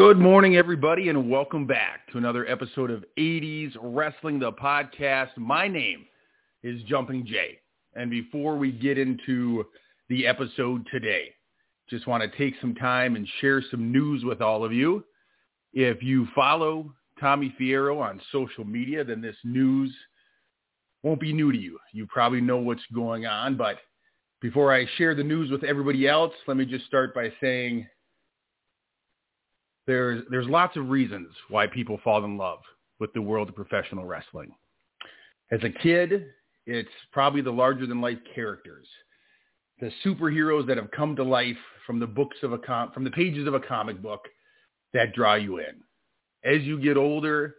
Good morning, everybody, and welcome back to another episode of 80s Wrestling, the podcast. My name is Jumping Jay. And before we get into the episode today, just want to take some time and share some news with all of you. If you follow Tommy Fierro on social media, then this news won't be new to you. You probably know what's going on, but before I share the news with everybody else, let me just start by saying there's there's lots of reasons why people fall in love with the world of professional wrestling. As a kid, it's probably the larger than life characters, the superheroes that have come to life from the books of a com- from the pages of a comic book that draw you in. As you get older,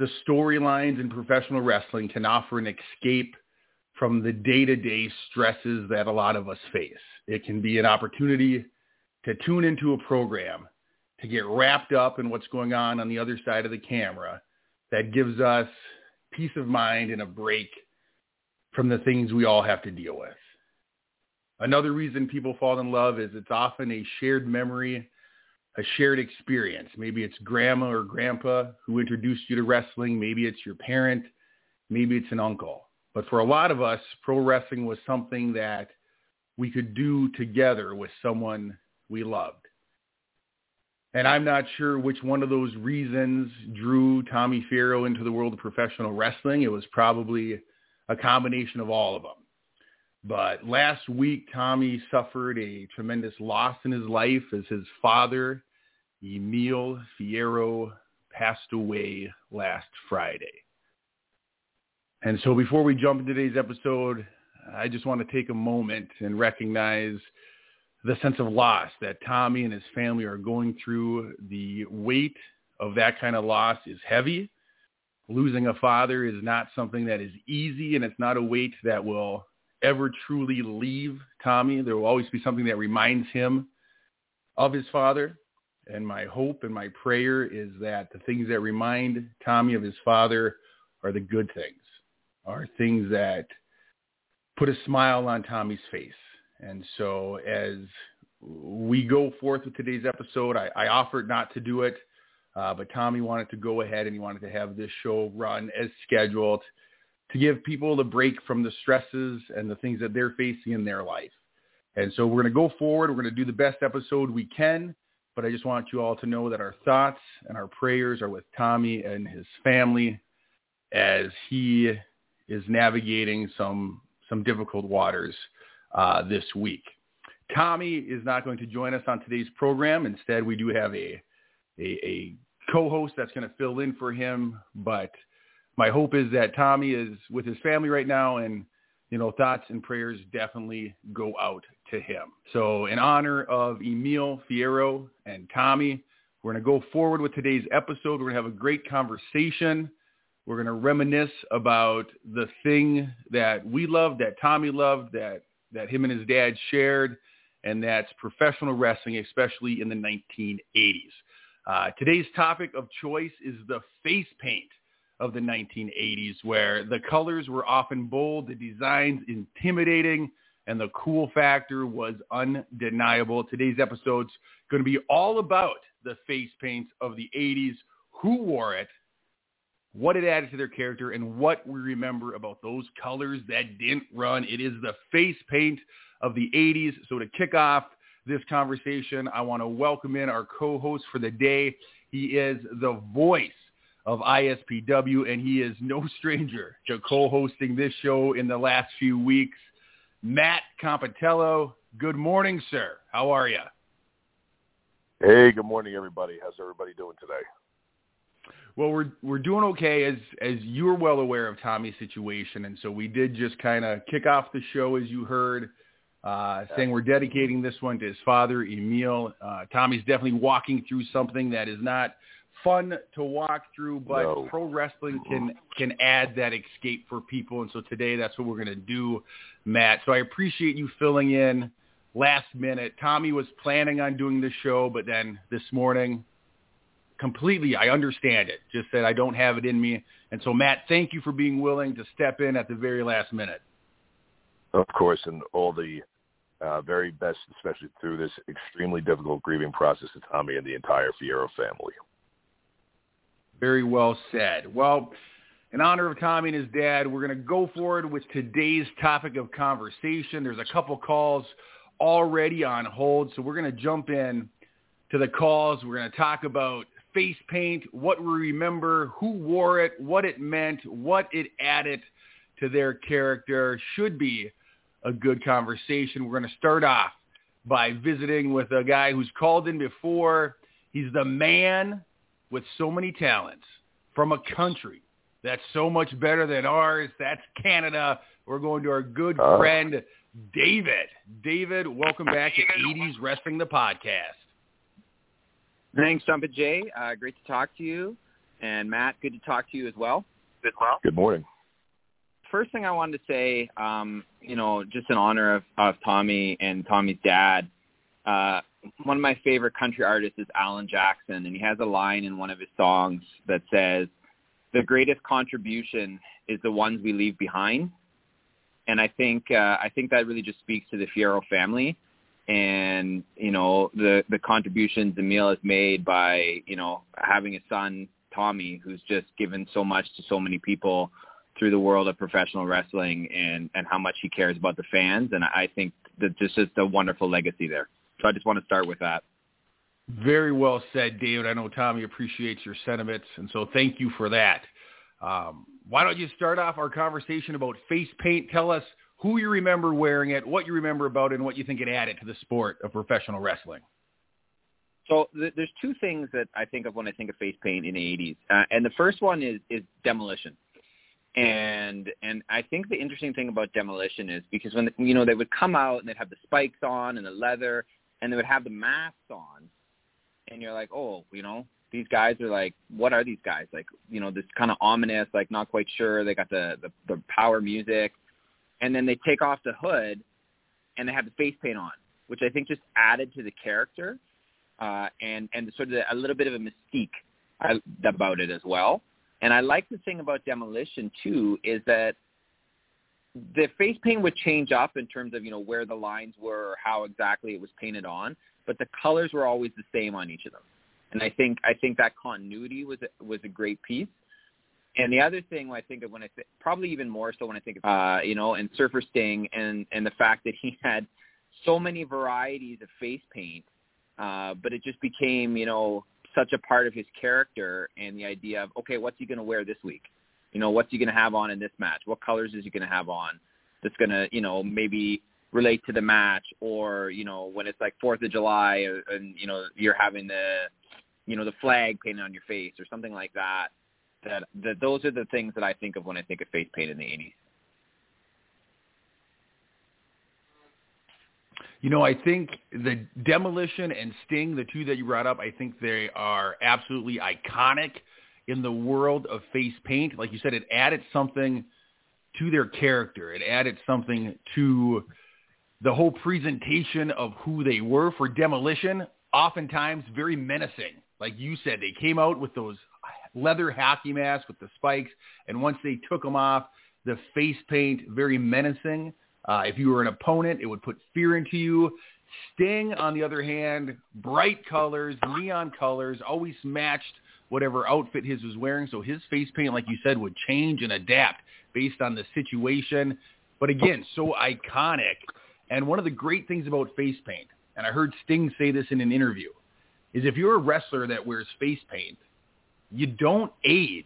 the storylines in professional wrestling can offer an escape from the day-to-day stresses that a lot of us face. It can be an opportunity to tune into a program to get wrapped up in what's going on on the other side of the camera that gives us peace of mind and a break from the things we all have to deal with. Another reason people fall in love is it's often a shared memory, a shared experience. Maybe it's grandma or grandpa who introduced you to wrestling. Maybe it's your parent. Maybe it's an uncle. But for a lot of us, pro wrestling was something that we could do together with someone we loved. And I'm not sure which one of those reasons drew Tommy Fierro into the world of professional wrestling. It was probably a combination of all of them. But last week, Tommy suffered a tremendous loss in his life as his father, Emil Fierro, passed away last Friday. And so before we jump into today's episode, I just want to take a moment and recognize the sense of loss that Tommy and his family are going through. The weight of that kind of loss is heavy. Losing a father is not something that is easy, and it's not a weight that will ever truly leave Tommy. There will always be something that reminds him of his father. And my hope and my prayer is that the things that remind Tommy of his father are the good things, are things that put a smile on Tommy's face and so as we go forth with today's episode, I, I offered not to do it, uh, but Tommy wanted to go ahead and he wanted to have this show run as scheduled to give people a break from the stresses and the things that they're facing in their life. And so we're going to go forward. We're going to do the best episode we can. But I just want you all to know that our thoughts and our prayers are with Tommy and his family as he is navigating some some difficult waters uh, this week. Tommy is not going to join us on today's program. Instead, we do have a, a, a co-host that's going to fill in for him. But my hope is that Tommy is with his family right now and, you know, thoughts and prayers definitely go out to him. So in honor of Emil Fierro and Tommy, we're going to go forward with today's episode. We're going to have a great conversation. We're going to reminisce about the thing that we loved, that Tommy loved, that that him and his dad shared, and that's professional wrestling, especially in the 1980s. Uh, today's topic of choice is the face paint of the 1980s, where the colors were often bold, the designs intimidating, and the cool factor was undeniable. Today's episode's going to be all about the face paints of the 80s, who wore it, what it added to their character, and what we remember about those colors that didn't run. It is the face paint of the 80s. So to kick off this conversation, I want to welcome in our co-host for the day. He is the voice of ISPW, and he is no stranger to co-hosting this show in the last few weeks. Matt Compatello, good morning, sir. How are you? Hey, good morning, everybody. How's everybody doing today? Well, we're we're doing okay as as you're well aware of Tommy's situation, and so we did just kind of kick off the show as you heard, uh, saying we're dedicating this one to his father, Emil. Uh, Tommy's definitely walking through something that is not fun to walk through, but no. pro wrestling can can add that escape for people, and so today that's what we're going to do, Matt. So I appreciate you filling in last minute. Tommy was planning on doing the show, but then this morning completely. I understand it. Just that I don't have it in me. And so, Matt, thank you for being willing to step in at the very last minute. Of course, and all the Uh, very best, especially through this extremely difficult grieving process to Tommy and the entire Fierro family. Very well said. Well, in honor of Tommy and his dad, we're going to go forward with today's topic of conversation. There's a couple calls already on hold, so we're going to jump in to the calls. We're going to talk about face paint, what we remember, who wore it, what it meant, what it added to their character. Should be a good conversation. We're going to start off by visiting with a guy who's called in before. He's the man with so many talents from a country that's so much better than ours. That's Canada. We're going to our good uh. friend, David. David, welcome back to 80s Wrestling, the podcast. Thanks, Trumpet Jay. Uh, great to talk to you. And Matt, good to talk to you as well. Good, well. Good morning. First thing I wanted to say, um, you know, just in honor of, of Tommy and Tommy's dad, uh, one of my favorite country artists is Alan Jackson, and he has a line in one of his songs that says, the greatest contribution is the ones we leave behind. And I think uh, I think that really just speaks to the Fierro family and you know the the contributions Emil has made by you know having a son Tommy who's just given so much to so many people through the world of professional wrestling and and how much he cares about the fans and I think that this is a wonderful legacy there. So I just want to start with that. Very well said, David. I know Tommy appreciates your sentiments, and so thank you for that. Um, why don't you start off our conversation about face paint? Tell us who you remember wearing it, what you remember about it, and what you think it added to the sport of professional wrestling. So th- there's two things that I think of when I think of face paint in the 80s, uh, and the first one is is demolition. And and I think the interesting thing about demolition is because when you know they would come out and they'd have the spikes on and the leather, and they would have the masks on, and you're like, oh, you know, these guys are like, what are these guys like? You know, this kind of ominous, like not quite sure. They got the the, the power music, and then they take off the hood and they have the face paint on, which I think just added to the character uh, and and sort of a little bit of a mystique about it as well. And I like the thing about Demolition too is that the face paint would change up in terms of you know where the lines were or how exactly it was painted on, but the colors were always the same on each of them. And I think I think that continuity was was a great piece. And the other thing when I think of when I th- probably even more so when I think of uh, you know, and Surfer Sting and and the fact that he had so many varieties of face paint, uh, but it just became you know such a part of his character and the idea of okay, what's he going to wear this week? You know, what's he going to have on in this match? What colors is he going to have on? That's going to you know maybe relate to the match or you know when it's like Fourth of July and you know you're having the you know the flag painted on your face or something like that that that those are the things that I think of when I think of face paint in the 80s. You know, I think the Demolition and Sting, the two that you brought up, I think they are absolutely iconic in the world of face paint. Like you said, it added something to their character. It added something to the whole presentation of who they were for Demolition, oftentimes very menacing. Like you said, they came out with those leather hockey mask with the spikes, and once they took them off, the face paint very menacing. Uh, if you were an opponent, it would put fear into you. Sting, on the other hand, bright colors, neon colors, always matched whatever outfit his was wearing. So his face paint, like you said, would change and adapt based on the situation. But again, so iconic. And one of the great things about face paint, and I heard Sting say this in an interview, is if you're a wrestler that wears face paint, you don't age.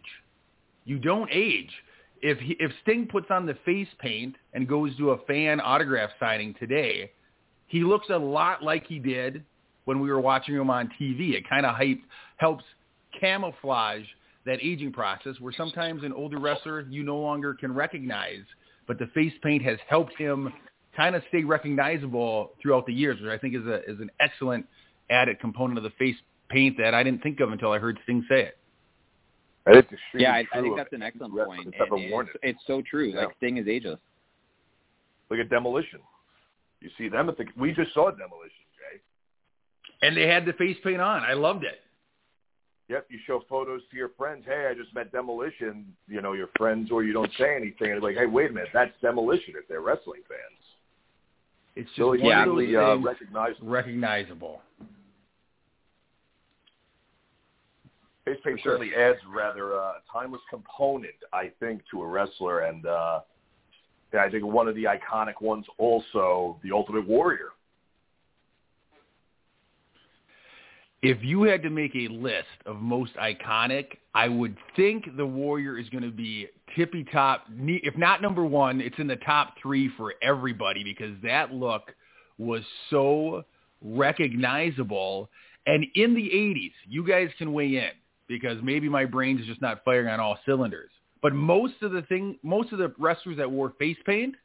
You don't age. If he, if Sting puts on the face paint and goes to a fan autograph signing today, he looks a lot like he did when we were watching him on TV. It kind of helps camouflage that aging process where sometimes an older wrestler you no longer can recognize, but the face paint has helped him kind of stay recognizable throughout the years, which I think is a is an excellent added component of the face paint that I didn't think of until I heard Sting say it. It's yeah, I, I, think that's an excellent point. It's, it's, so true. Yeah. Like Sting is ageless. Look at Demolition. You see them at the. We just saw Demolition, Jay. And they had the face paint on. I loved it. Yep, you show photos to your friends. Hey, I just met Demolition. You know your friends, or you don't say anything. And it's like, hey, wait a minute, that's Demolition if they're wrestling fans. It's just So yeah, of those easily, uh, recognizable. recognizable. Face paint sure. certainly adds rather uh, timeless component, I think, to a wrestler, and uh, yeah, I think one of the iconic ones also, the Ultimate Warrior. If you had to make a list of most iconic, I would think the Warrior is going to be tippy top. If not number one, it's in the top three for everybody because that look was so recognizable. And in the 80s, you guys can weigh in because maybe my brain's is just not firing on all cylinders. But most of the thing, most of the wrestlers that wore face paint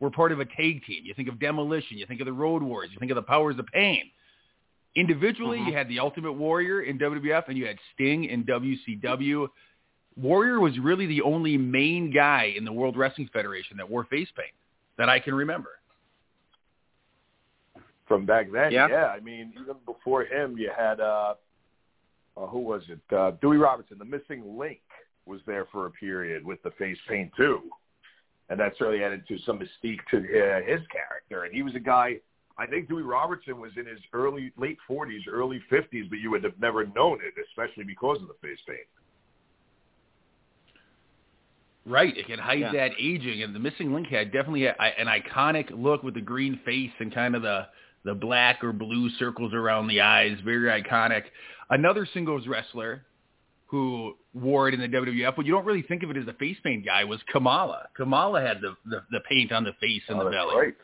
were part of a tag team. You think of Demolition, you think of the Road Warriors, you think of the Powers of Pain. Individually, Mhm. you had the Ultimate Warrior in WWF and you had Sting in WCW. Warrior was really the only main guy in the World Wrestling Federation that wore face paint that I can remember. from back then. Yeah. I mean, even before him, you had uh, uh who was it? Uh, Dewey Robertson, the missing link, was there for a period with the face paint too, and that certainly added to some mystique to uh, his character. And he was a guy. I think Dewey Robertson was in his early late forties, early fifties, but you would have never known it, especially because of the face paint. Right, it can hide Yeah. that aging, and the missing link had definitely had an iconic look with the green face and kind of the the black or blue circles around the eyes, very iconic. Another singles wrestler who wore it in the WWF, but you don't really think of it as a face paint guy, was Kamala. Kamala had the the, the paint on the face and Oh, the that's belly. right.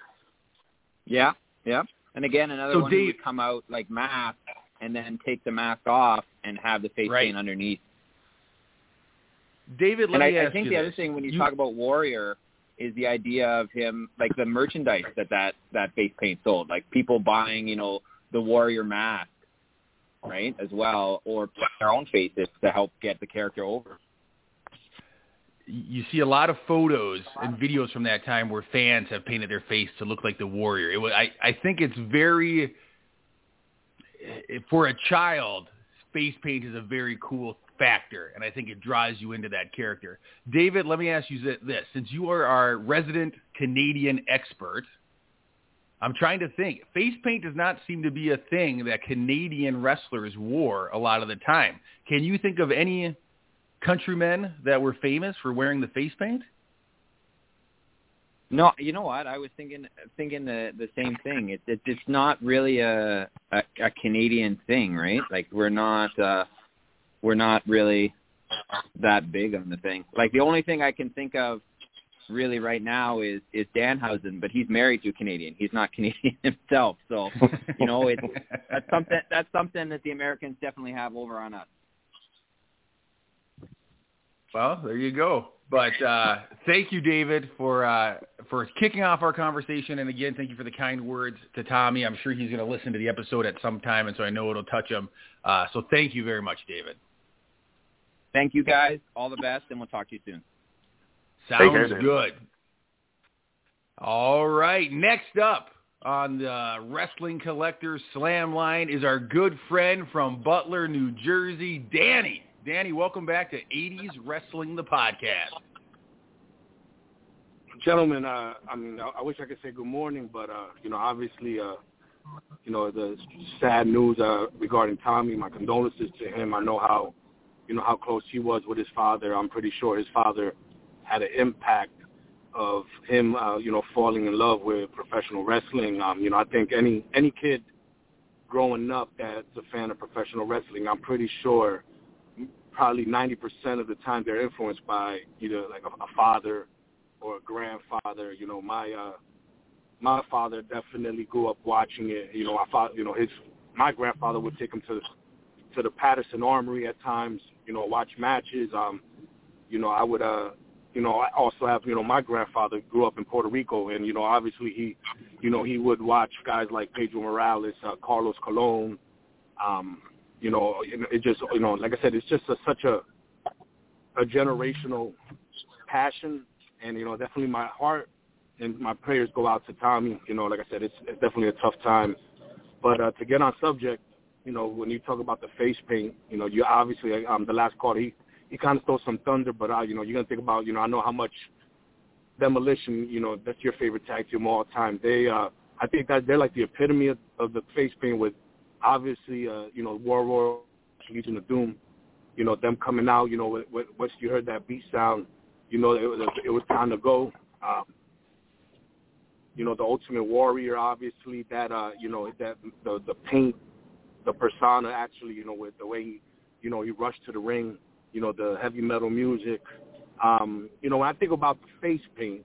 Yeah, yeah. And again, another So one who Dave- would come out like mask and then take the mask off and have the face Right. paint underneath. David, let and me I, I think you the this. other thing when you, You- talk about Warrior is the idea of him, like the merchandise that that that face paint sold, like people buying, you know, the Warrior mask, right, as well, or put their own faces to help get the character over. you see a lot of photos and videos from that time where fans have painted their face to look like the warrior. It was, I, I think it's very, eh, for a child, face paint is a very cool factor, and I think it draws you into that character. David, let me ask you this. Since you are our resident Canadian expert, I'm trying to think. Face paint does not seem to be a thing that Canadian wrestlers wore a lot of the time. Can you think of any countrymen that were famous for wearing the face paint? No, you know what? I was thinking thinking the the same thing. It, it it's not really a, a a Canadian thing, right? Like we're not uh we're not really that big on the thing. Like the only thing I can think of really right now is is Danhausen, but he's married to a Canadian. He's not Canadian himself, so you know it's that's something that's something that the Americans definitely have over on us. Well, there you go. But uh, thank you, David, for uh, for kicking off our conversation. And again, thank you for the kind words to Tommy. I'm sure he's going to listen to the episode at some time, and so I know it'll touch him. Uh, so thank you very much, David. Thank you guys. All the best, and we'll talk to you soon. Sounds care, good. All right. Next up on the Wrestling Collectors Slam line is our good friend from Butler, New Jersey, Danny. Danny, welcome back to 80s Wrestling, the podcast. gentlemen, uh, I mean, I, I wish I could say good morning, but uh, you know, obviously, uh, you know, the sad news uh, regarding Tommy. My condolences to him. I know how, you know, how close he was with his father. I'm pretty sure his father had an impact of him, uh, you know, falling in love with professional wrestling. Um, you know, I think any any kid growing up that's a fan of professional wrestling, I'm pretty sure probably 90% of the time they're influenced by either like a, a father or a grandfather. You know, my uh my father definitely grew up watching it. You know, I thought you know his my grandfather would take him to to the Paterson Armory at times. You know, watch matches. Um, you know, I would uh you know I also have you know my grandfather grew up in Puerto Rico, and you know obviously he you know he would watch guys like Pedro Morales, uh, Carlos Colon. Um, you know, it just you know like I said, it's just a, such a a generational passion and you know definitely my heart and my prayers go out to Tommy. You know, like I said, it's, it's definitely a tough time. But uh, to get on subject, you know, when you talk about the face paint, you know, you obviously um the last call he he kind of stole some thunder, but uh, you know, you're gonna think about you know I know how much demolition you know that's your favorite tag team of all time. They uh I think that they're like the epitome of, of the face paint with obviously, uh, you know, War Roar, Legion of Doom, you know, them coming out, you know, with, with, once you heard that beat sound, you know, it was, it was time to go. Um, you know, the Ultimate Warrior, obviously, that, uh, you know, that the, the paint, the persona actually, you know, with the way he, you know, he rushed to the ring, you know, the heavy metal music. Um, you know, when I think about the face paint,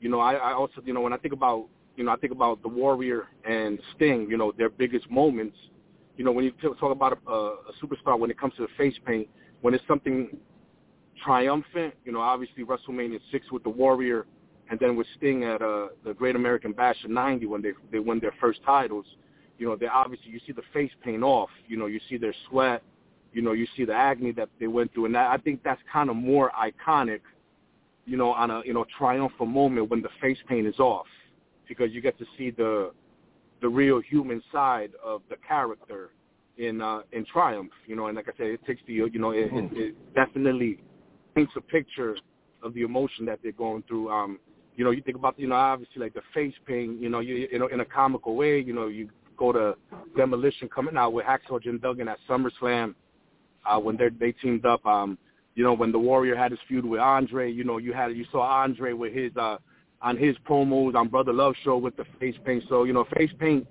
you know, I, I also, you know, when I think about, you know, I think about the Warrior and Sting, you know, their biggest moments. You know, when you talk about a, a superstar when it comes to the face paint, when it's something triumphant, you know, obviously WrestleMania 6 with the Warrior and then with Sting at uh, the Great American Bash in 90 when they they won their first titles, you know, they obviously you see the face paint off, you know, you see their sweat, you know, you see the agony that they went through, and that, I think that's kind of more iconic, you know, on a you know triumphant moment when the face paint is off, because you get to see the the real human side of the character in uh, in Triumph, you know, and like I said, it takes the you know it, it, it definitely paints a picture of the emotion that they're going through. Um, you know, you think about, you know, obviously like the face paint, you know, you, you know, in a comical way, you know, you go to Demolition coming out with Hacksaw Jim Duggan at SummerSlam uh, when they they teamed up. Um, you know, when the Warrior had his feud with Andre, you know, you had you saw Andre with his uh, on his promos on Brother Love Show with the face paint. So you know, face paint,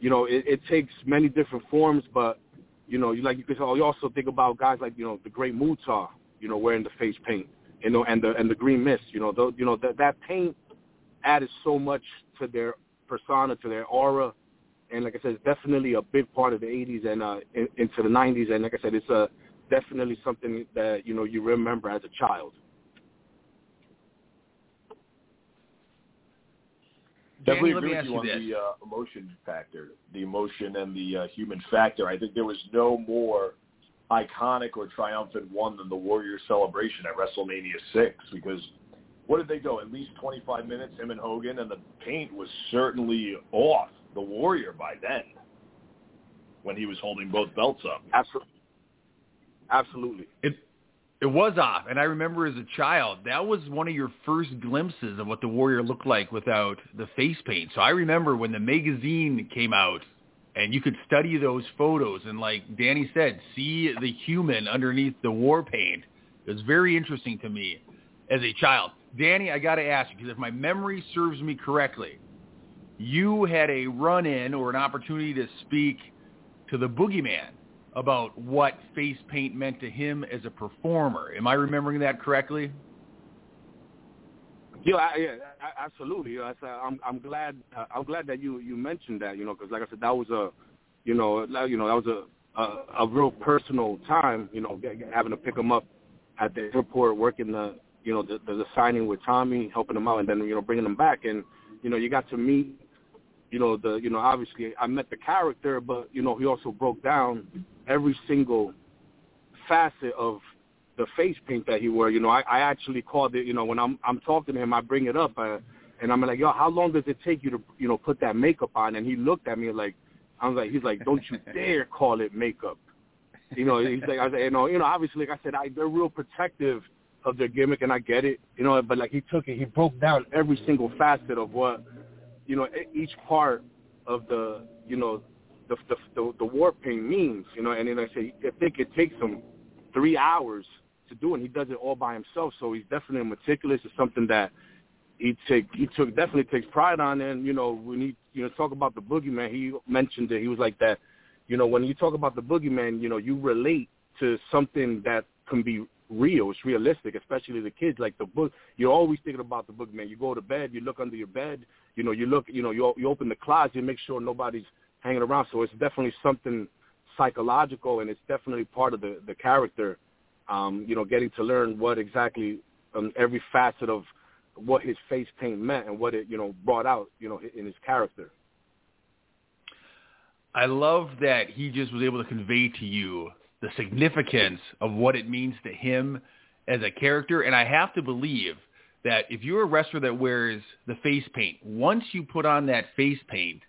you know, it, it takes many different forms, but you know, you like you could you also think about guys like you know the Great Muta, you know, wearing the face paint you know, and the and the green mist, you know, the, you know that that paint added so much to their persona, to their aura, and like I said, it's definitely a big part of the '80s and uh, in, into the '90s, and like I said, it's a uh, definitely something that you know you remember as a child. Definitely agree with you on the uh, emotion factor, the emotion and the uh, human factor. I think there was no more iconic or triumphant one than the Warrior celebration at WrestleMania 6 because what did they go? At least 25 minutes, him and Hogan, and the paint was certainly off the Warrior by then when he was holding both belts up. Absolutely. Absolutely. It it was off, and I remember as a child that was one of your first glimpses of what the Warrior looked like without the face paint. So I remember when the magazine came out and you could study those photos and like Danny said, see the human underneath the war paint. It was very interesting to me as a child. Danny, I got to ask you because if my memory serves me correctly, you had a run-in or an opportunity to speak to the boogeyman about what face paint meant to him as a performer. Am I remembering that correctly? Yeah, I, yeah, absolutely. I, I'm I'm glad uh, I'm glad that you you mentioned that. You know, because like I said, that was a, you know, you know that was a a, a real personal time. You know, having to pick him up at the airport, working the you know the, the the signing with Tommy, helping him out, and then you know bringing him back, and you know you got to meet. You know the you know obviously I met the character, but you know he also broke down every single facet of the face paint that he wore. You know, I, I actually called it. You know, when I'm I'm talking to him, I bring it up, uh, and I'm like, yo, how long does it take you to you know put that makeup on? And he looked at me like, I was like, he's like, don't you dare call it makeup. You know, he's like, I said, you know, you know, obviously, like I said, I, they're real protective of their gimmick, and I get it. You know, but like he took it, he broke down every single facet of what, you know, each part of the, you know, the the the, the war paint means. You know, and then I say, I think it takes him three hours to do, and he does it all by himself. So he's definitely meticulous. It's something that he take he took definitely takes pride on. And you know, when he you know talk about the boogeyman, he mentioned it. He was like that. You know, when you talk about the boogeyman, you know, you relate to something that can be real. It's realistic, especially the kids. Like the book, you're always thinking about the boogeyman. You go to bed, you look under your bed. You know, you look. You know, you you open the closet, you make sure nobody's hanging around. So it's definitely something psychological, and it's definitely part of the the character um, you know, getting to learn what exactly um, every facet of what his face paint meant and what it, you know, brought out, you know, in his character. I love that he just was able to convey to you the significance of what it means to him as a character. And I have to believe that if you're a wrestler that wears the face paint, once you put on that face paint,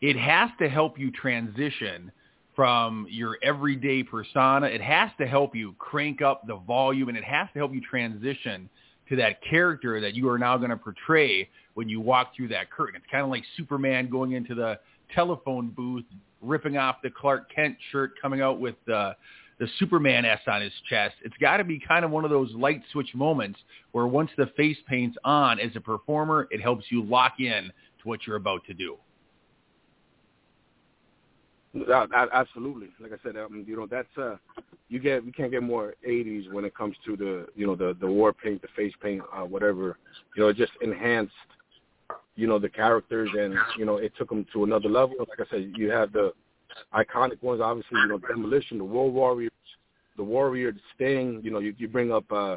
it has to help you transition from your everyday persona. It has to help you crank up the volume and it has to help you transition to that character that you are now going to portray when you walk through that curtain. It's kind of like Superman going into the telephone booth, ripping off the Clark Kent shirt, coming out with the the Superman S on his chest. It's got to be kind of one of those light switch moments where once the face paint's on as a performer, it helps you lock in to what you're about to do. Absolutely. Like I said, um, you know that's uh, you get you can't get more 80s when it comes to the you know the the war paint, the face paint, uh, whatever. You know, it just enhanced you know the characters and you know it took them to another level. Like I said, you have the iconic ones, obviously. You know, Demolition, the Road Warriors, the Warrior, the Sting. You know, you, you bring up uh,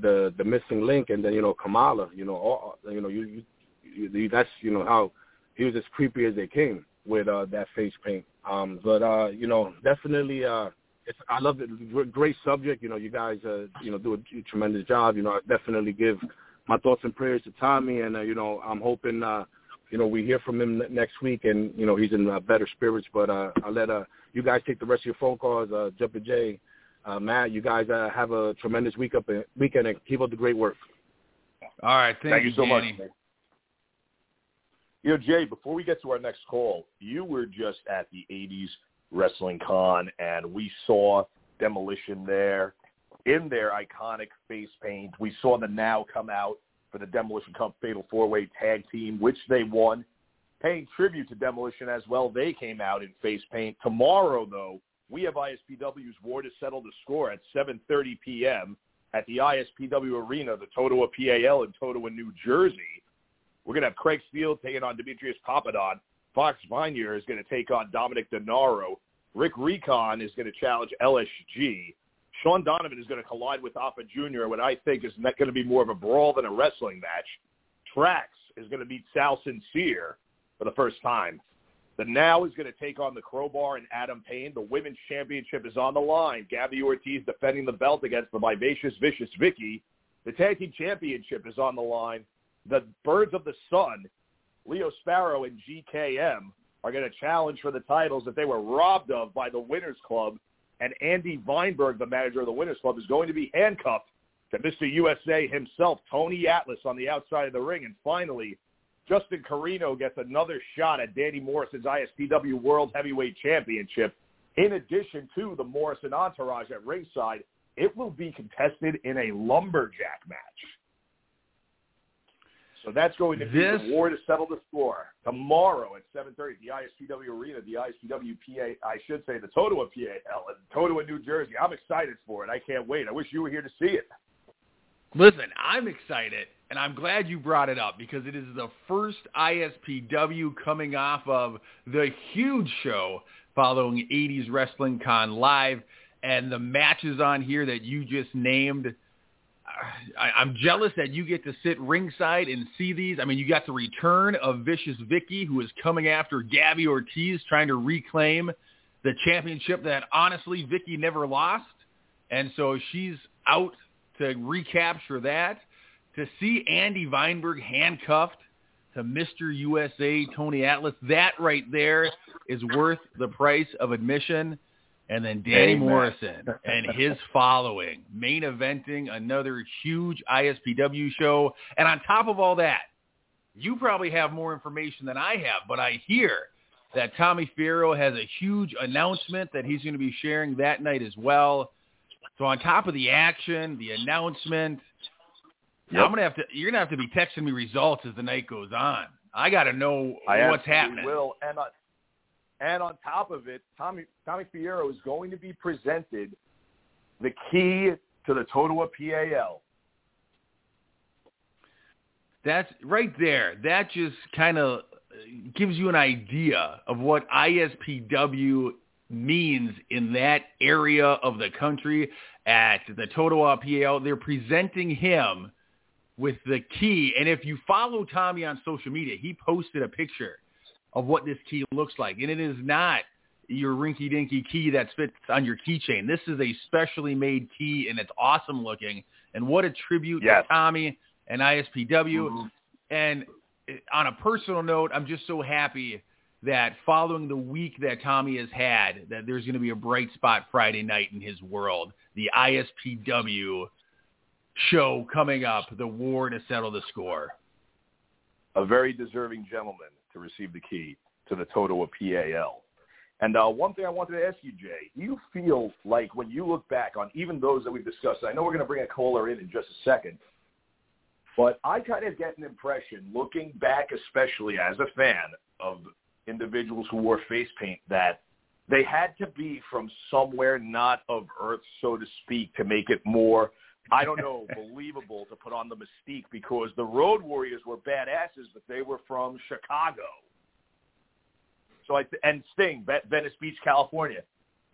the the missing link, and then you know Kamala. You know, all, you know you, you, you that's you know how he was as creepy as they came with uh, that face paint. Um, but uh, you know, definitely, uh, it's I love it. Great subject. You know, you guys, uh, you know, do a tremendous job. You know, I definitely give my thoughts and prayers to Tommy, and uh, you know, I'm hoping, uh, you know, we hear from him next week, and you know, he's in uh, better spirits. But uh, I'll let uh, you guys take the rest of your phone calls. Uh, Jumpin' Jay, uh, Matt, you guys uh, have a tremendous week up weekend, and keep up the great work. All right, thank, thank you, you so Danny. much. You know, Jay, before we get to our next call, you were just at the 80s Wrestling Con, and we saw Demolition there in their iconic face paint. We saw the Now come out for the Demolition Cup Fatal Four-Way Tag Team, which they won. Paying tribute to Demolition as well, they came out in face paint. Tomorrow, though, we have ISPW's War to Settle the Score at 7.30 p.m. at the ISPW Arena, the Totowa PAL in Totowa, New Jersey. We're going to have Craig Steele taking on Demetrius Papadon. Fox Vineyard is going to take on Dominic Denaro. Rick Recon is going to challenge LSG. Sean Donovan is going to collide with Alpha Jr., what I think is not going to be more of a brawl than a wrestling match. Trax is going to beat Sal Sincere for the first time. The Now is going to take on the Crowbar and Adam Payne. The Women's Championship is on the line. Gabby Ortiz defending the belt against the Vivacious Vicious Vicky. The Tag Team Championship is on the line the Birds of the Sun, Leo Sparrow and GKM, are going to challenge for the titles that they were robbed of by the Winners Club. And Andy Weinberg, the manager of the Winners Club, is going to be handcuffed to Mr. USA himself, Tony Atlas, on the outside of the ring. And finally, Justin Carino gets another shot at Danny Morrison's ISPW World Heavyweight Championship. In addition to the Morrison entourage at ringside, it will be contested in a lumberjack match. So that's going to be This- the war to settle the score tomorrow at 7:30 the ISPW Arena, the ISPW PA, I should say the Totowa PAL in Totowa, New Jersey. I'm excited for it. I can't wait. I wish you were here to see it. Listen, I'm excited, and I'm glad you brought it up because it is the first ISPW coming off of the huge show following 80s Wrestling Con Live, and the matches on here that you just named. I, I'm jealous that you get to sit ringside and see these. I mean, you got the return of Vicious Vicky, who is coming after Gabby Ortiz, trying to reclaim the championship that honestly Vicky never lost, and so she's out to recapture that. To see Andy Weinberg handcuffed to Mr. USA Tony Atlas, that right there is worth the price of admission. And then Danny Amen. Morrison and his following, main eventing another huge ISPW show. And on top of all that, you probably have more information than I have, but I hear that Tommy Fierro has a huge announcement that he's going to be sharing that night as well. So on top of the action, the announcement, Yep. I'm gonna have to. You're gonna have to be texting me results as the night goes on. I got to know I what's happening. Will and on, and on top of it, Tommy Tommy Fierro is going to be presented the key to the Totowa PAL. That's right there. That just kind of gives you an idea of what ISPW means in that area of the country at the Totowa PAL. They're presenting him with the key. And if you follow Tommy on social media, he posted a picture of what this key looks like. And it is not your rinky-dinky key that fits on your keychain. This is a specially made key, and it's awesome looking. And what a tribute Yes. to Tommy and ISPW. Mhm. And on a personal note, I'm just so happy that following the week that Tommy has had, that there's going to be a bright spot Friday night in his world. The ISPW show coming up, the war to settle the score. A very deserving gentleman to receive the key to the Totowa PAL. And uh, one thing I wanted to ask you, Jay, do you feel like when you look back on even those that we've discussed, I know we're going to bring a caller in in just a second, but I kind of get an impression, looking back especially as a fan of individuals who wore face paint, that they had to be from somewhere not of Earth, so to speak, to make it more, I don't know, believable to put on the mystique because the Road Warriors were badasses, but they were from Chicago. So I and Sting, Venice Beach, California.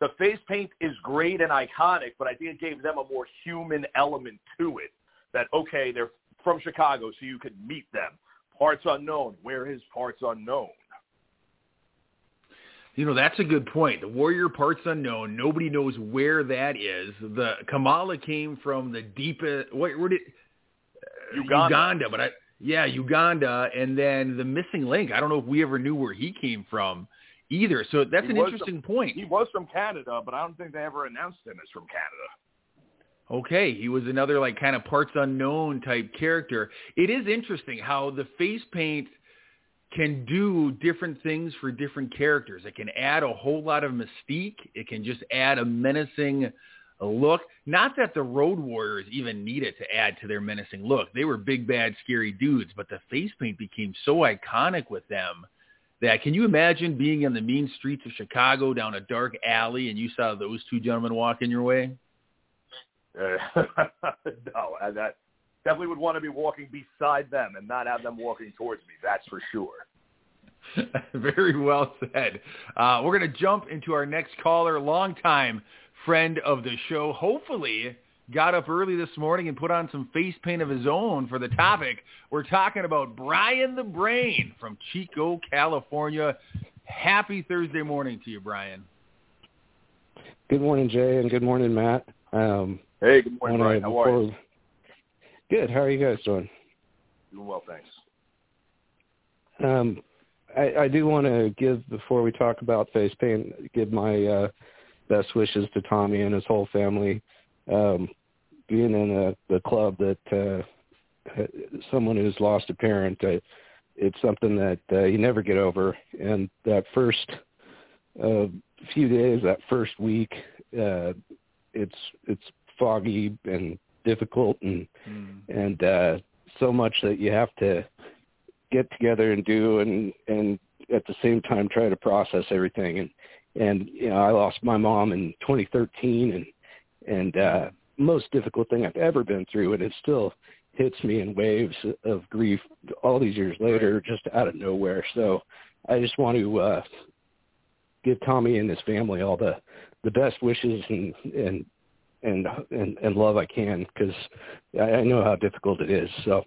The face paint is great and iconic, but I think it gave them a more human element to it. That okay, they're from Chicago, so you could meet them. Parts unknown. Where is parts unknown? You know, that's a good point. The Warrior Parts Unknown, nobody knows where that is. The Kamala came from the deepest, what, where did, uh, Uganda. Uganda, but I, yeah, Uganda, and then the missing link. I don't know if we ever knew where he came from either. So that's he an interesting from, point. He was from Canada, but I don't think they ever announced him as from Canada. Okay, he was another like kind of parts unknown type character. It is interesting how the face paint can do different things for different characters. It can add a whole lot of mystique. It can just add a menacing look. Not that the Road Warriors even needed to add to their menacing look. They were big, bad, scary dudes, but the face paint became so iconic with them that can you imagine being in the mean streets of Chicago down a dark alley and you saw those two gentlemen walking your way? Uh, no, that definitely would want to be walking beside them and not have them walking towards me. That's for sure. Very well said. Uh, we're going to jump into our next caller, longtime friend of the show. Hopefully, got up early this morning and put on some face paint of his own for the topic. We're talking about Brian the Brain from Chico, California. Happy Thursday morning to you, Brian. Good morning, Jay, and good morning, Matt. Um, hey, good morning, Brian. How are you? Good. How are you guys doing? Doing well, thanks. Um, I, I do want to give before we talk about face paint, give my uh, best wishes to Tommy and his whole family. Um, being in a, the club that uh, someone who's lost a parent, uh, it's something that uh, you never get over. And that first uh, few days, that first week, uh, it's it's foggy and difficult and mm. and uh so much that you have to get together and do and and at the same time try to process everything. And and you know I lost my mom in 2013 and and uh most difficult thing I've ever been through and it still hits me in waves of grief all these years later just out of nowhere. So I just want to uh give Tommy and his family all the the best wishes and and and and, and love I can because I, I know how difficult it is. So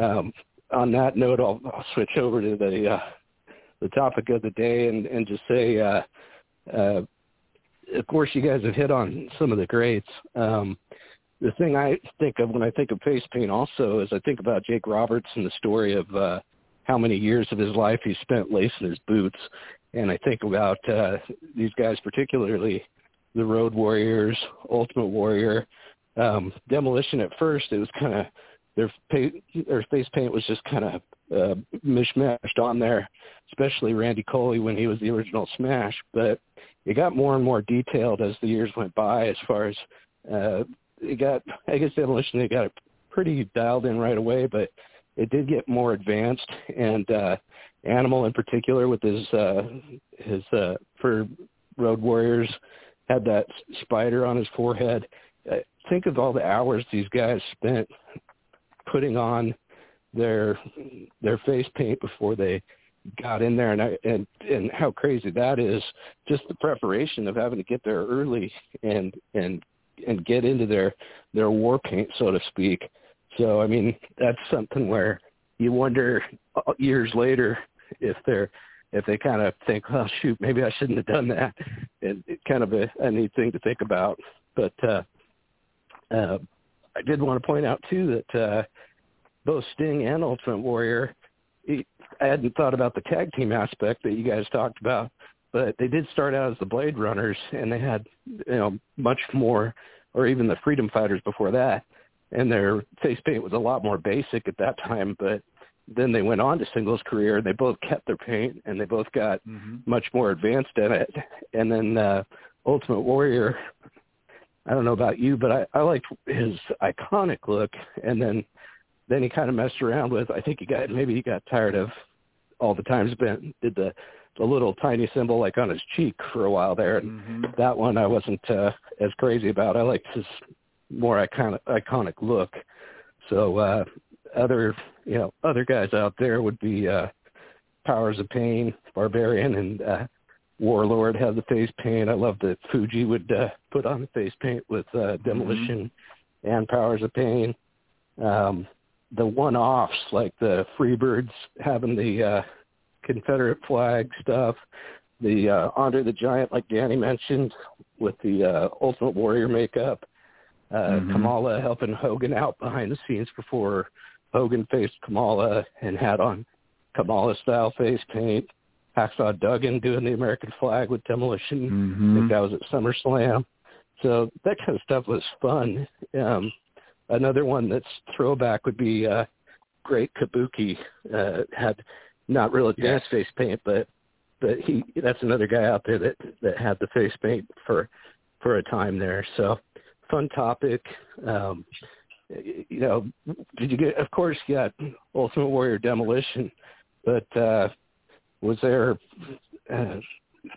um, on that note, I'll, I'll switch over to the uh, the topic of the day and, and just say, uh, uh, of course, you guys have hit on some of the greats. Um, the thing I think of when I think of face paint also is I think about Jake Roberts and the story of uh, how many years of his life he spent lacing his boots. And I think about uh, these guys particularly the Road Warriors, Ultimate Warrior, um, Demolition. At first, it was kind of their paint, their face paint was just kind of uh, mishmashed on there, especially Randy Colley when he was the original Smash. But it got more and more detailed as the years went by. As far as uh, it got, I guess Demolition they got pretty dialed in right away, but it did get more advanced. And uh, Animal in particular with his uh, his uh, for Road Warriors had that spider on his forehead. Uh, think of all the hours these guys spent putting on their their face paint before they got in there and I, and and how crazy that is just the preparation of having to get there early and and and get into their their war paint so to speak so i mean that's something where you wonder uh, years later if they're if they kind of think, oh shoot, maybe I shouldn't have done that. And kind of a, a neat thing to think about. But uh, uh, I did want to point out too that uh, both Sting and Ultimate Warrior, I hadn't thought about the tag team aspect that you guys talked about, but they did start out as the Blade Runners, and they had you know much more, or even the Freedom Fighters before that. and their face paint was a lot more basic at that time. But then they went on to singles career. They both kept their paint, and they both got Mm-hmm. much more advanced in it. And then uh, Ultimate Warrior, I don't know about you, but I, I liked his iconic look. And then then he kind of messed around with. I think he got maybe he got tired of all the times Ben did the the little tiny symbol like on his cheek for a while there. And Mm-hmm. that one I wasn't uh, as crazy about. I liked his more iconic iconic look. So uh, other you know other guys out there would be uh, Powers of Pain, Barbarian, and uh, Warlord have the face paint. I love that Fuji would uh, put on the face paint with uh, Demolition and Powers of Pain. Um, the one-offs like the Freebirds having the uh, Confederate flag stuff, the uh, Andre the Giant, like Danny mentioned, with the uh, Ultimate Warrior makeup. Uh, Mhm. Kamala helping Hogan out behind the scenes before Hogan faced Kamala and had on Kamala style face paint. Hacksaw Duggan doing the American flag with Demolition. Mm-hmm. think that was at SummerSlam. So that kind of stuff was fun. Um, another one that's throwback would be uh, Great Kabuki. Uh, had not real advanced face paint, but but he that's another guy out there that that had the face paint for for a time there. So fun topic. Um, you know, did you get? Of course, you got Ultimate Warrior Demolition, but uh, was there uh,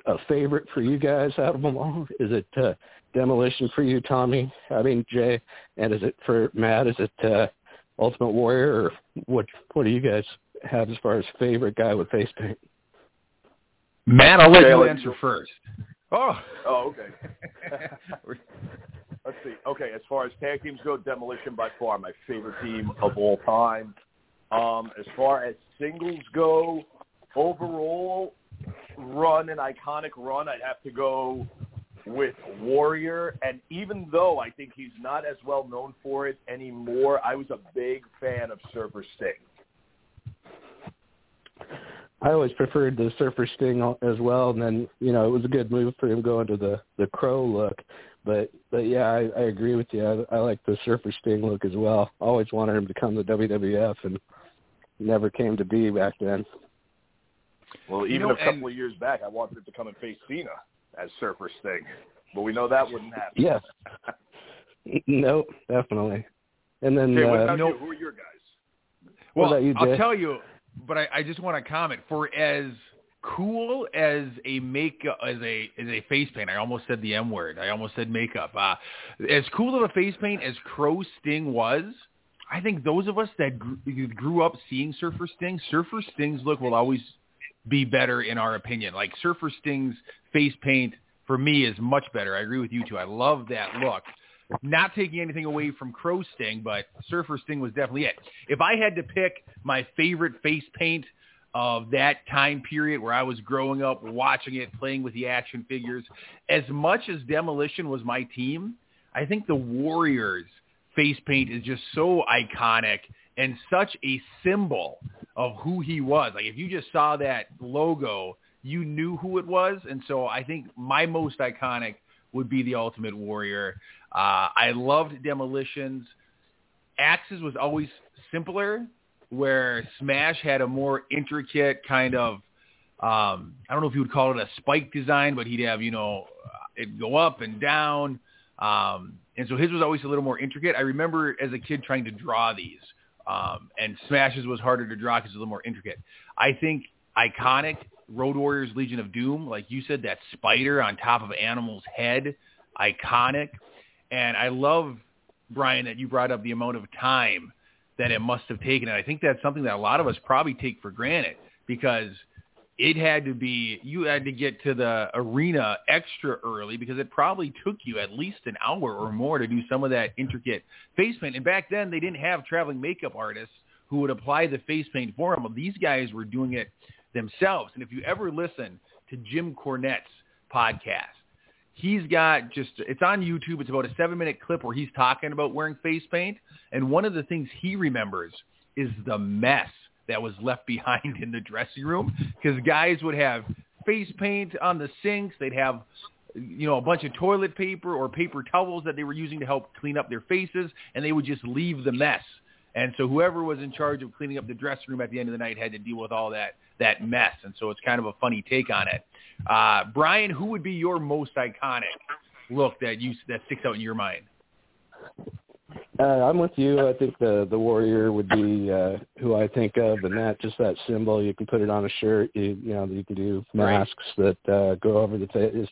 a favorite for you guys out of them all? Is it uh, Demolition for you, Tommy? I mean, Jay, and is it for Matt? Is it uh, Ultimate Warrior, or what? What do you guys have as far as favorite guy with face paint? Matt, I'll let Okay, you answer first. Oh. Oh, okay. Let's see. Okay, as far as tag teams go, Demolition by far my favorite team of all time. Um, as far as singles go, overall run an iconic run, I'd have to go with Warrior. And even though I think he's not as well known for it anymore, I was a big fan of Surfer Sting. I always preferred the Surfer Sting as well, and then you know it was a good move for him going to the the Crow look. But but yeah, I, I agree with you. I, I like the Surfer Sting look as well. Always wanted him to come to WWF, and never came to be back then. Well, You even know, a couple and- of years back, I wanted him to come and face Cena as Surfer Sting, but we know that wouldn't happen. Yes. no, definitely. And then Okay, what uh, about no- you? Who are your guys? What Well, about you, I'll tell you, but I, I just want to comment. For as cool as a makeup as a as a face paint, I almost said the M word. I almost said makeup. Uh, as cool of a face paint as Crow Sting was, I think those of us that grew, grew up seeing Surfer Sting, Surfer Sting's look will always be better in our opinion. Like Surfer Sting's face paint for me is much better. I agree with you too. I love that look. Not taking anything away from Crow Sting, but Surfer Sting was definitely it. If I had to pick my favorite face paint of that time period where I was growing up, watching it, playing with the action figures, as much as Demolition was my team, I think the Warriors face paint is just so iconic and such a symbol of who he was. Like if you just saw that logo, you knew who it was. And so I think my most iconic would be the Ultimate Warrior. Uh, I loved Demolitions. Ax's was always simpler, where Smash had a more intricate kind of, um, I don't know if you would call it a spike design, but he'd have, you know, it'd go up and down. Um, and so his was always a little more intricate. I remember as a kid trying to draw these, um, and Smash's was harder to draw because it's a little more intricate. I think iconic Road Warriors Legion of Doom, like you said, that spider on top of Animal's head, iconic. And I love, Brian, that you brought up the amount of time that it must have taken. And I think that's something that a lot of us probably take for granted because it had to be, you had to get to the arena extra early because it probably took you at least an hour or more to do some of that intricate face paint. And back then they didn't have traveling makeup artists who would apply the face paint for them. These guys were doing it themselves. And if you ever listen to Jim Cornette's podcast, he's got just it's on YouTube. It's about a seven minute clip where he's talking about wearing face paint, and one of the things he remembers is the mess that was left behind in the dressing room because guys would have face paint on the sinks. They'd have you know, a bunch of toilet paper or paper towels that they were using to help clean up their faces, and they would just leave the mess. And so whoever was in charge of cleaning up the dressing room at the end of the night had to deal with all that that mess. And so it's kind of a funny take on it. Uh, Brian, who would be your most iconic look that you that sticks out in your mind? Uh, I'm with you. I think the the warrior would be uh, who I think of, and that just that symbol. You can put it on a shirt. You, you know, you can do masks right. that uh, go over the face.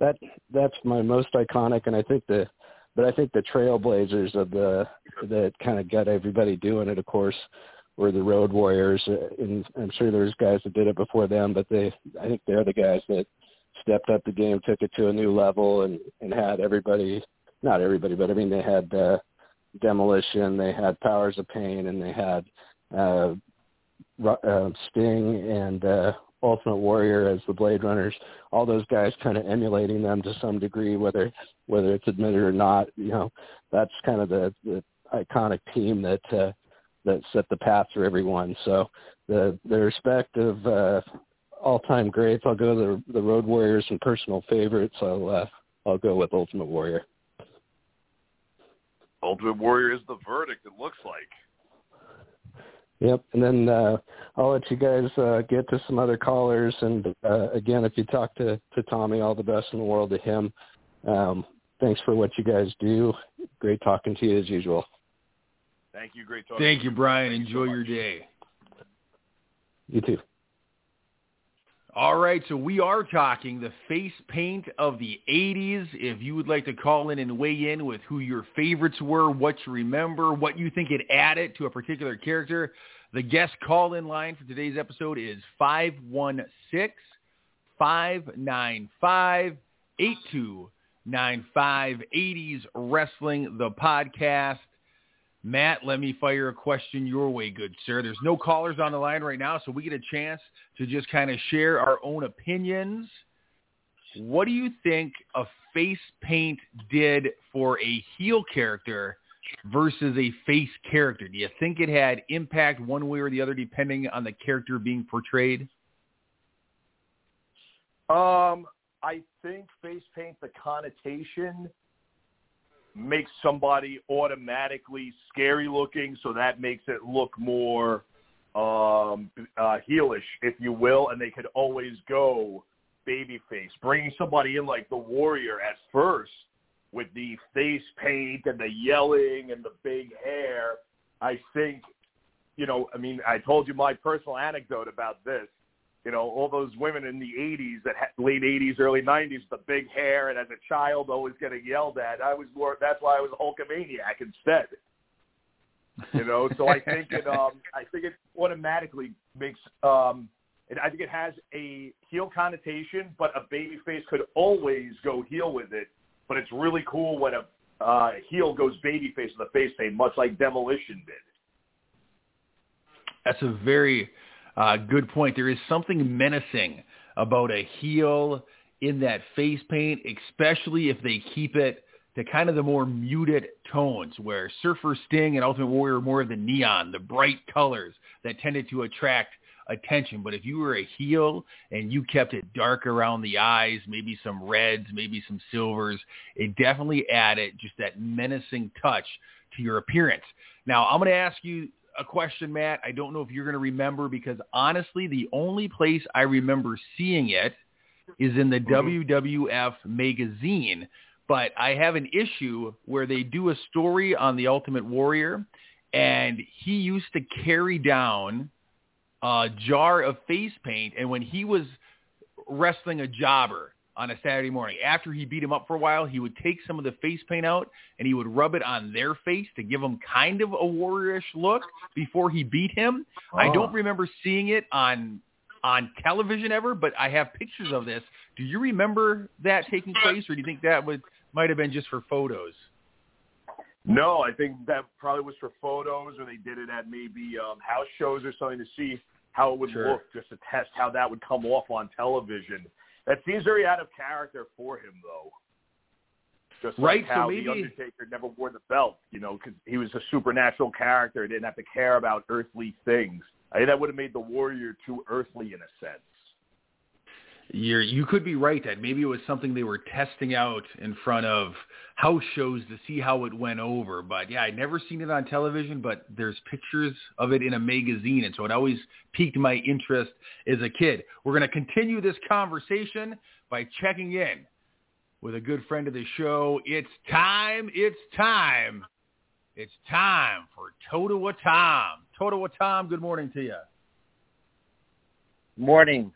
That that's my most iconic, and I think the, but I think the trailblazers of the that kind of got everybody doing it. Of course, were the road warriors, uh, and I'm sure there's guys that did it before them, but they, I think they're the guys that stepped up the game, took it to a new level, and and had everybody, not everybody, but I mean they had. uh Demolition, they had Powers of Pain, and they had uh, uh, Sting and uh, Ultimate Warrior as the Blade Runners. All those guys kind of emulating them to some degree, whether whether it's admitted or not. You know, that's kind of the, the iconic team that uh, that set the path for everyone. So the the respect of uh, all time greats, I'll go the the Road Warriors and personal favorites. I'll uh, I'll go with Ultimate Warrior. Ultimate Warrior is the verdict. It looks like. Yep, and then uh, I'll let you guys uh, get to some other callers. And uh, again, if you talk to to Tommy, all the best in the world to him. Um, thanks for what you guys do. Great talking to you as usual. Thank you. Great talking. Thank you, Brian. Enjoy so your day. You too. All right, so we are talking the face paint of the 80s. If you would like to call in and weigh in with who your favorites were, what you remember, what you think it added to a particular character, the guest call-in line for today's episode is 516 595 8295 80s Wrestling, the podcast. Matt, let me fire a question your way, good sir. There's no callers on the line right now, so we get a chance to just kind of share our own opinions. What do you think a face paint did for a heel character versus a face character? Do you think it had impact one way or the other depending on the character being portrayed? Um, I think face paint, the connotation makes somebody automatically scary looking, so that makes it look more um, uh, heelish, if you will, and they could always go babyface. Bringing somebody in like the Warrior at first with the face paint and the yelling and the big hair, I think, you know, I mean, I told you my personal anecdote about this you know, all those women in the 80s, that had, late 80s, early 90s, the big hair, and as a child always getting yelled at. I was more. That's why I was a Hulkamaniac instead. You know, so I think it. Um, I think it automatically makes. Um, it, I think it has a heel connotation, but a baby face could always go heel with it. But it's really cool when a uh, heel goes baby face with a face paint, much like Demolition did. That's a very uh, good point. There is something menacing about a heel in that face paint, especially if they keep it to kind of the more muted tones where Surfer Sting and Ultimate Warrior are more of the neon, the bright colors that tended to attract attention. But if you were a heel and you kept it dark around the eyes, maybe some reds, maybe some silvers, it definitely added just that menacing touch to your appearance. Now, I'm going to ask you a question, Matt. I don't know if you're going to remember because honestly, the only place I remember seeing it is in the mm-hmm. WWF magazine. But I have an issue where they do a story on the Ultimate Warrior, and he used to carry down a jar of face paint, and when he was wrestling a jobber, on a Saturday morning. After he beat him up for a while, he would take some of the face paint out and he would rub it on their face to give them kind of a warriorish look before he beat him. Oh. I don't remember seeing it on on television ever, but I have pictures of this. Do you remember that taking place, or do you think that would might have been just for photos? No, I think that probably was for photos, or they did it at maybe um, house shows or something to see how it would sure. look, just to test how that would come off on television. That seems very out of character for him, though. Just right, like how so maybe... the Undertaker never wore the belt, you know, because he was a supernatural character, and didn't have to care about earthly things. I think that would have made the Warrior too earthly in a sense. You're, you could be right that maybe it was something they were testing out in front of house shows to see how it went over. But yeah, I'd never seen it on television, but there's pictures of it in a magazine. And so it always piqued my interest as a kid. We're going to continue this conversation by checking in with a good friend of the show. It's time. It's time. It's time for Totowa Tom. Totowa Tom, good morning to you. Morning.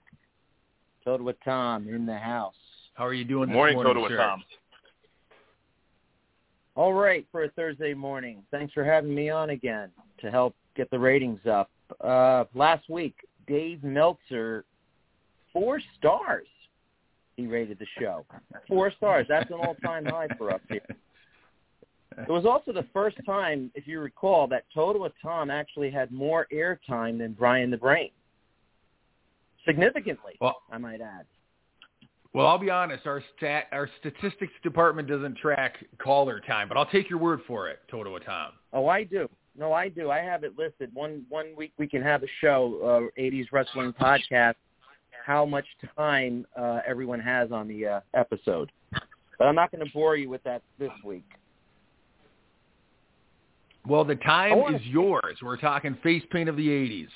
Totowa Tom in the house. How are you doing this morning, morning, Totowa sir? Tom. All right for a Thursday morning. Thanks for having me on again to help get the ratings up. Uh, last week, Dave Meltzer, four stars. He rated the show. Four stars. That's an all-time high for us here. It was also the first time, if you recall, that Totowa Tom actually had more airtime than Brian the Brain. Significantly, Well, I might add. Well, I'll be honest. Our stat, our statistics department doesn't track caller time, but I'll take your word for it, Totowa Tom. Oh, I do. No, I do. I have it listed. One one week we can have a show, uh, 80s wrestling podcast. How much time uh, everyone has on the uh, episode, but I'm not going to bore you with that this week. Well, the time is yours. We're talking face paint of the '80s.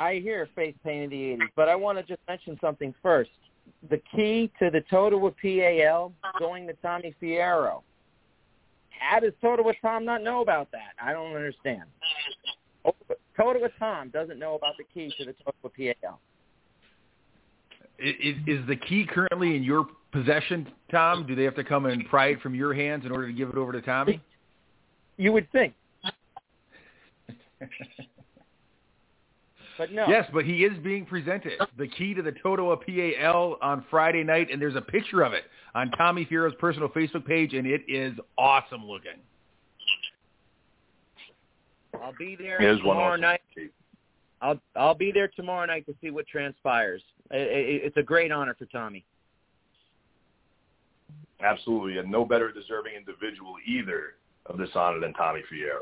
I hear face paint in the 80s, but I want to just mention something first. The key to the Totowa PAL going to Tommy Fierro. How does with Tom not know about that? I don't understand. Totowa Tom doesn't know about the key to the Totowa PAL. Is, is the key currently in your possession, Tom? Do they have to come and pry it from your hands in order to give it over to Tommy? You would think. But no. Yes, but he is being presented. The key to the Totowa PAL on Friday night, and there's a picture of it on Tommy Fierro's personal Facebook page, and it is awesome looking. I'll be there It is tomorrow awesome night. I'll I'll be there tomorrow night to see what transpires. I- I- It's a great honor for Tommy. Absolutely, and no better deserving individual either of this honor than Tommy Fierro.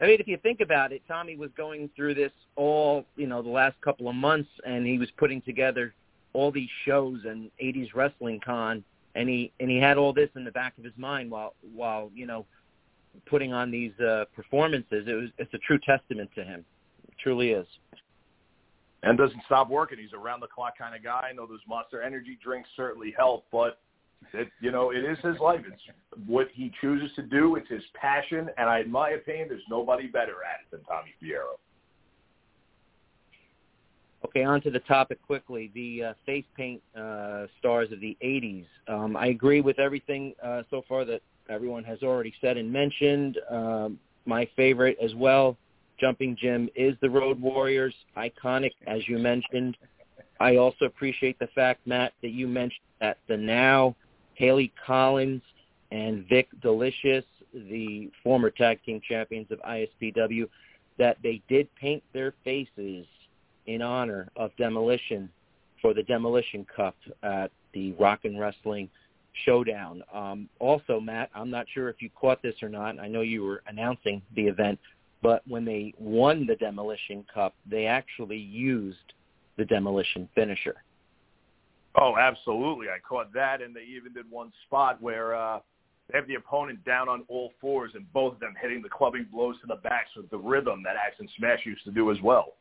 I mean, if you think about it, Tommy was going through this all, you know, the last couple of months, and he was putting together all these shows and 80s wrestling con, and he and he had all this in the back of his mind while while you know putting on these uh, performances. It was it's a true testament to him. It truly is. and doesn't stop working. He's a round the clock kind of guy. I know those Monster Energy drinks certainly help, but you know it is his life. It's what he chooses to do. It's his passion, and I, in my opinion, there's nobody better at it than Tommy Fierro. Okay, on to the topic quickly. The uh, face paint uh, stars of the 80s. Um, I agree with everything uh, so far that everyone has already said and mentioned. Um, my favorite as well, Jumping Jim, is the Road Warriors. Iconic, as you mentioned. I also appreciate the fact, Matt, that you mentioned that the now Haley Collins and Vic Delicious, the former tag team champions of ISPW, that they did paint their faces in honor of Demolition for the Demolition Cup at the Rock and Wrestling Showdown. Um, also, Matt, I'm not sure if you caught this or not. I know you were announcing the event, but when they won the Demolition Cup, they actually used the Demolition finisher. Oh, absolutely. I caught that, and they even did one spot where uh, they have the opponent down on all fours, and both of them hitting the clubbing blows to the backs with the rhythm that Ax and Smash used to do as well.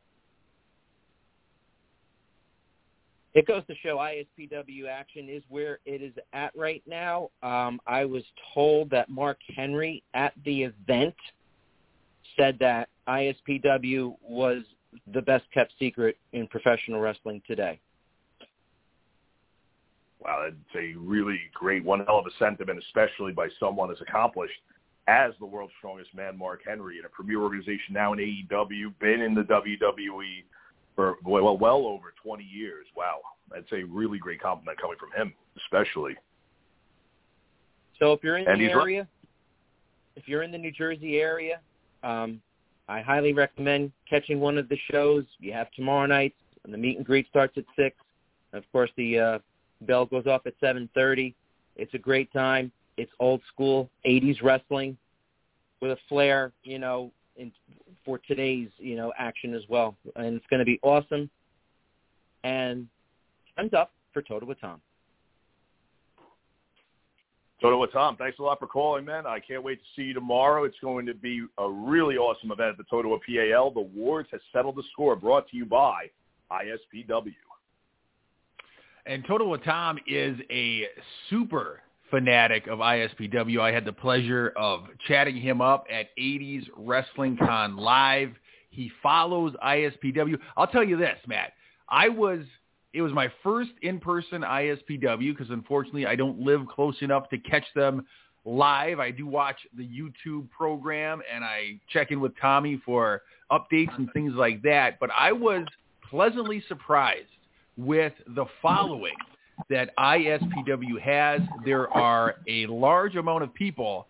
It goes to show ISPW action is where it is at right now. Um, I was told that Mark Henry at the event said that ISPW was the best kept secret in professional wrestling today. Wow, that's a really great, one hell of a sentiment, especially by someone as accomplished as the world's strongest man, Mark Henry, in a premier organization now in AEW, been in the WWE for well, well over 20 years. Wow, that's a really great compliment coming from him, especially. So if you're in And the he's right. area, if you're in the New Jersey area, um, I highly recommend catching one of the shows. You have tomorrow night, and the meet and greet starts at six. Of course, the uh, bell goes off at seven thirty. It's a great time. It's old school '80s wrestling with a flair, you know, in, for today's you know action as well, and it's going to be awesome. And time's up for Totowa Tom. Totowa Tom, thanks a lot for calling, man. I can't wait to see you tomorrow. It's going to be a really awesome event at the Totowa PAL. The War to settle the score, brought to you by ISPW. And Totowa Tom is a super fanatic of ISPW. I had the pleasure of chatting him up at 80s Wrestling Con Live. He follows ISPW. I'll tell you this, Matt. I was it was my first in-person ISPW because unfortunately I don't live close enough to catch them live. I do watch the YouTube program and I check in with Tommy for updates and things like that. But I was pleasantly surprised with the following that ISPW has. There are a large amount of people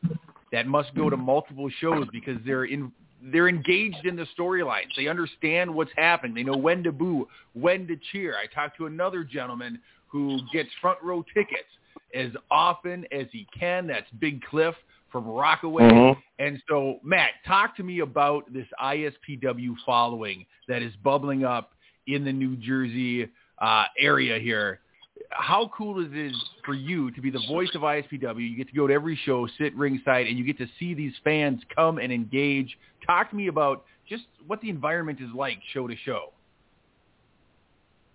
that must go to multiple shows because they're in they're engaged in the storylines. They understand what's happening. They know when to boo, when to cheer. I talked to another gentleman who gets front row tickets as often as he can. That's Big Cliff from Rockaway. Mm-hmm. And so, Matt, talk to me about this ISPW following that is bubbling up in the New Jersey uh, area here how cool is it for you to be the voice of ISPW? You get to go to every show, sit ringside, and you get to see these fans come and engage. Talk to me about just what the environment is like show to show.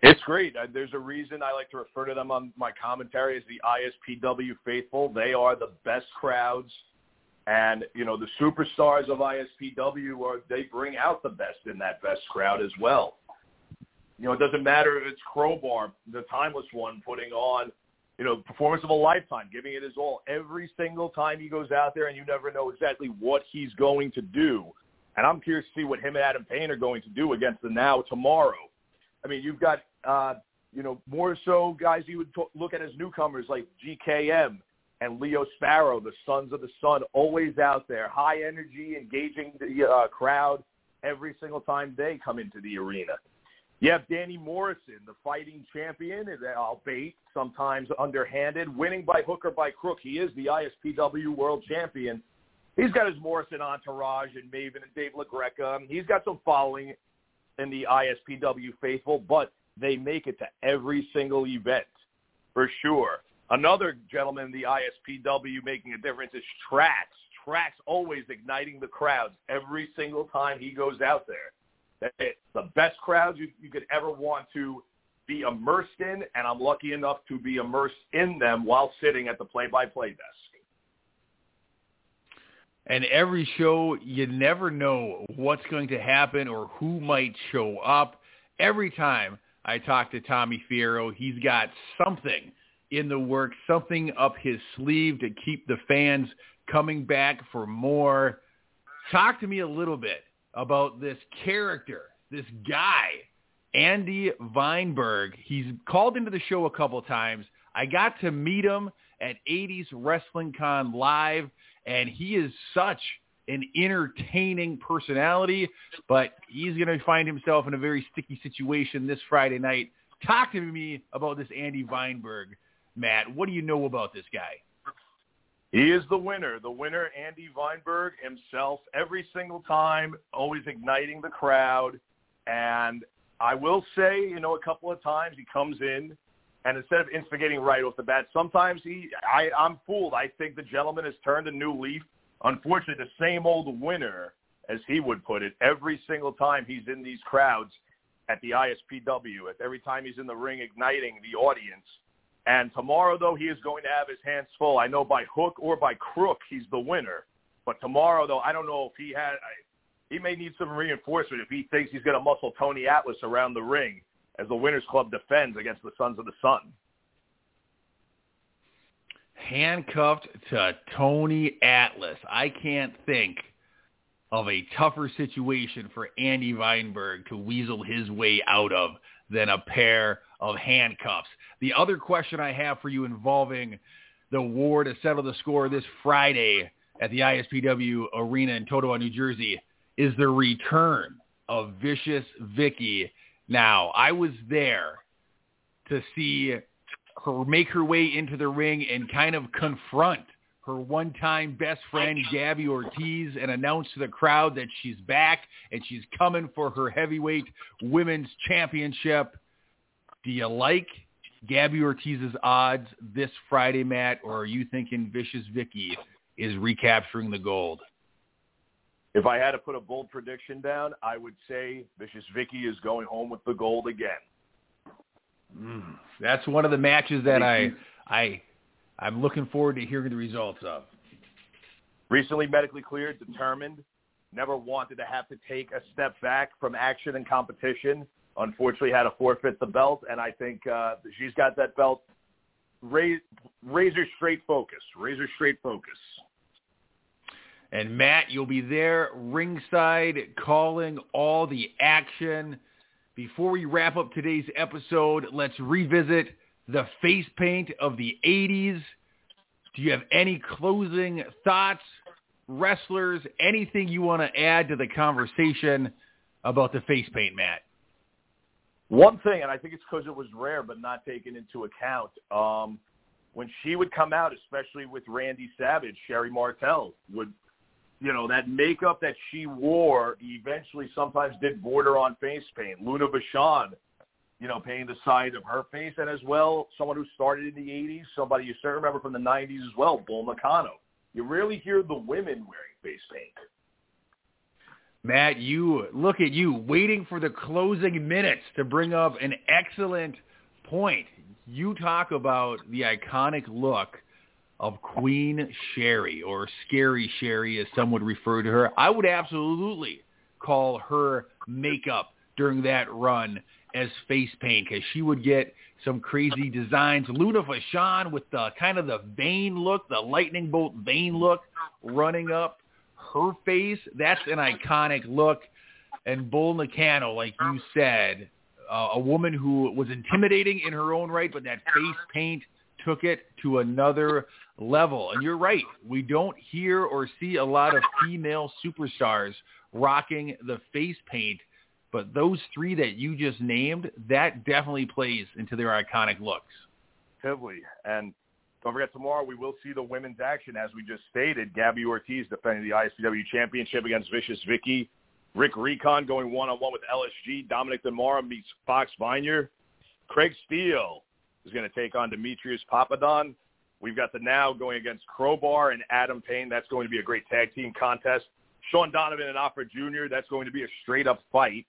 It's great. Uh, there's a reason I like to refer to them on my commentary as the ISPW faithful. They are the best crowds, and you know the superstars of ISPW are they bring out the best in that best crowd as well. You know, it doesn't matter if it's Crowbar, the timeless one, putting on, you know, performance of a lifetime, giving it his all every single time he goes out there, and you never know exactly what he's going to do. And I'm curious to see what him and Adam Payne are going to do against the Now tomorrow. I mean, you've got, uh, you know, more so guys you would t- look at as newcomers like GKM and Leo Sparrow, the Sons of the Sun, always out there, high energy, engaging the uh, crowd every single time they come into the arena. You have Danny Morrison, the fighting champion, albeit sometimes underhanded, winning by hook or by crook. He is the ISPW world champion. He's got his Morrison entourage and Maven and Dave LaGreca. He's got some following in the ISPW faithful, but they make it to every single event for sure. Another gentleman in the ISPW making a difference is Trax. Trax always igniting the crowds every single time he goes out there the best crowds you, you could ever want to be immersed in, and I'm lucky enough to be immersed in them while sitting at the play-by-play desk. And every show, you never know what's going to happen or who might show up. Every time I talk to Tommy Fierro, he's got something in the works, something up his sleeve to keep the fans coming back for more. Talk to me a little bit about this character, this guy, Andy Weinberg. He's called into the show a couple of times. I got to meet him at 80s Wrestling Con Live, and he is such an entertaining personality, but he's going to find himself in a very sticky situation this Friday night. Talk to me about this Andy Weinberg, Matt. What do you know about this guy? He is the winner. The winner, Andy Weinberg himself, every single time, always igniting the crowd. And I will say, you know, a couple of times he comes in, and instead of instigating right off the bat, sometimes he, I, I'm fooled. I think the gentleman has turned a new leaf. Unfortunately, the same old winner, as he would put it, every single time he's in these crowds at the ISPW, at every time he's in the ring igniting the audience – and tomorrow, though, he is going to have his hands full. I know by hook or by crook, he's the winner. But tomorrow, though, I don't know if he had. He may need some reinforcement if he thinks he's going to muscle Tony Atlas around the ring as the Winners Club defends against the Sons of the Sun. Handcuffed to Tony Atlas. I can't think of a tougher situation for Andy Weinberg to weasel his way out of than a pair of handcuffs. The other question I have for you involving the war to settle the score this Friday at the ISPW Arena in Totowa, New Jersey, is the return of Vicious Vicky. Now, I was there to see her make her way into the ring and kind of confront her one-time best friend Gabby Ortiz and announce to the crowd that she's back and she's coming for her heavyweight women's championship. Do you like Gabby Ortiz's odds this Friday, Matt, or are you thinking Vicious Vicky is recapturing the gold? If I had to put a bold prediction down, I would say Vicious Vicky is going home with the gold again. Mm, that's one of the matches that I I I'm looking forward to hearing the results of. Recently medically cleared, determined, never wanted to have to take a step back from action and competition. Unfortunately, had to forfeit the belt, and I think uh, she's got that belt razor, razor straight focus, razor straight focus. And Matt, you'll be there ringside calling all the action. Before we wrap up today's episode, let's revisit the face paint of the 80s. Do you have any closing thoughts, wrestlers, anything you want to add to the conversation about the face paint, Matt? One thing, and I think it's because it was rare but not taken into account, um, when she would come out, especially with Randy Savage, Sherri Martel would, you know, that makeup that she wore eventually sometimes did border on face paint. Luna Vachon, you know, painting the side of her face, and as well, someone who started in the 80s, somebody you certainly remember from the 90s as well, Bull Nakano. You rarely hear the women wearing face paint. Matt, you look at you waiting for the closing minutes to bring up an excellent point. You talk about the iconic look of Queen Sherri or Scary Sherri as some would refer to her. I would absolutely call her makeup during that run as face paint because she would get some crazy designs. Luna Vachon with the kind of the vein look, the lightning bolt vein look running up her face. That's an iconic look. And Bull Nakano, like you said, uh, a woman who was intimidating in her own right, but that face paint took it to another level. And you're right. We don't hear or see a lot of female superstars rocking the face paint. But those three that you just named, that definitely plays into their iconic looks. Heavily. And don't forget, tomorrow we will see the women's action, as we just stated. Gabby Ortiz defending the ISPW championship against Vicious Vicky. Rick Recon going one-on-one with LSG. Dominic Demara meets Fox Viner. Craig Steele is going to take on Demetrius Papadon. We've got the Now going against Crowbar and Adam Payne. That's going to be a great tag team contest. Sean Donovan and Offer Jr., that's going to be a straight-up fight.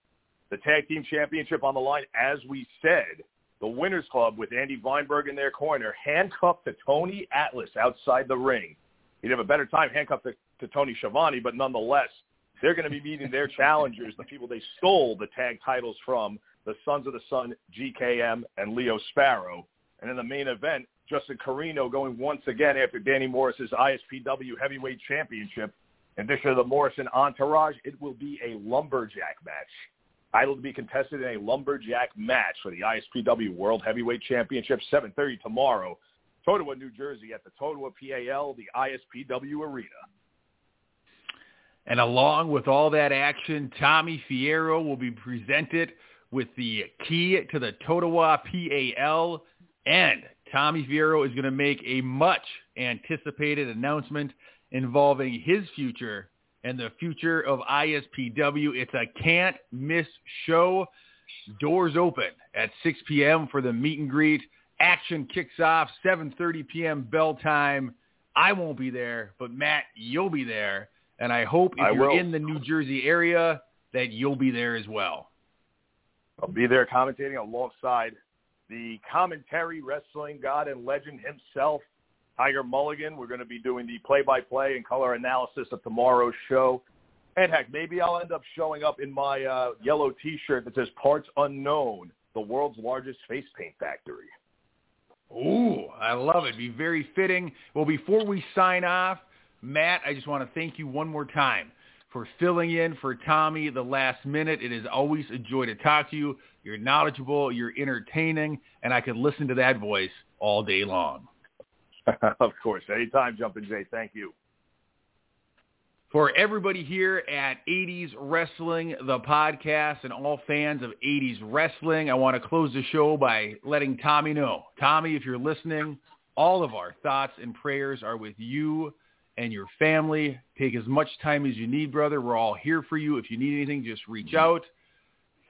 The tag team championship on the line, as we said the Winners Club with Andy Weinberg in their corner, handcuffed to Tony Atlas outside the ring. He'd have a better time handcuffed to, to Tony Schiavone, but nonetheless, they're going to be meeting their challengers, the people they stole the tag titles from, the Sons of the Sun, GKM, and Leo Sparrow. And in the main event, Justin Carino going once again after Danny Morrison's ISPW Heavyweight Championship. In addition to the Morrison entourage, it will be a lumberjack match title to be contested in a lumberjack match for the ISPW World Heavyweight Championship, 7.30 tomorrow, Totowa, New Jersey at the Totowa PAL, the ISPW Arena. And along with all that action, Tommy Fierro will be presented with the key to the Totowa PAL. And Tommy Fierro is going to make a much anticipated announcement involving his future and the future of ISPW. It's a can't miss show. Doors open at 6 p.m. for the meet and greet. Action kicks off 7:30 p.m. bell time. I won't be there, but Matt, you'll be there, and I hope if I you're will. in the New Jersey area that you'll be there as well. I'll be there commentating alongside the commentary wrestling god and legend himself, Tiger Mulligan. We're going to be doing the play-by-play and color analysis of tomorrow's show. And heck, maybe I'll end up showing up in my uh, yellow T-shirt that says "Parts Unknown," the world's largest face paint factory. Ooh, I love it. Be very fitting. Well, before we sign off, Matt, I just want to thank you one more time for filling in for Tommy the last minute. It is always a joy to talk to you. You're knowledgeable, you're entertaining, and I could listen to that voice all day long. of course, anytime, Jumpin' Jay. Thank you. For everybody here at 80s Wrestling, the podcast, and all fans of 80s Wrestling, I want to close the show by letting Tommy know. Tommy, if you're listening, all of our thoughts and prayers are with you and your family. Take as much time as you need, brother. We're all here for you. If you need anything, just reach out.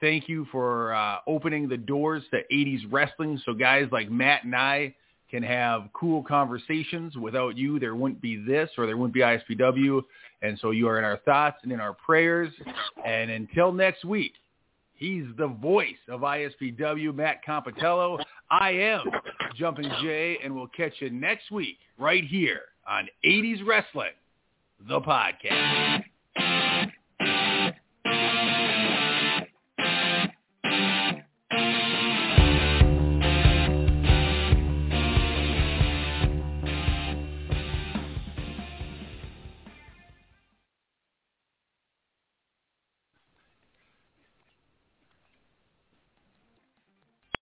Thank you for uh, opening the doors to 80s wrestling so guys like Matt and I can have cool conversations. Without you, there wouldn't be this or there wouldn't be ISPW. And so you are in our thoughts and in our prayers. And until next week, he's the voice of ISPW, Matt Compatello. I am Jumping Jay, and we'll catch you next week right here on 80s Wrestling, the podcast.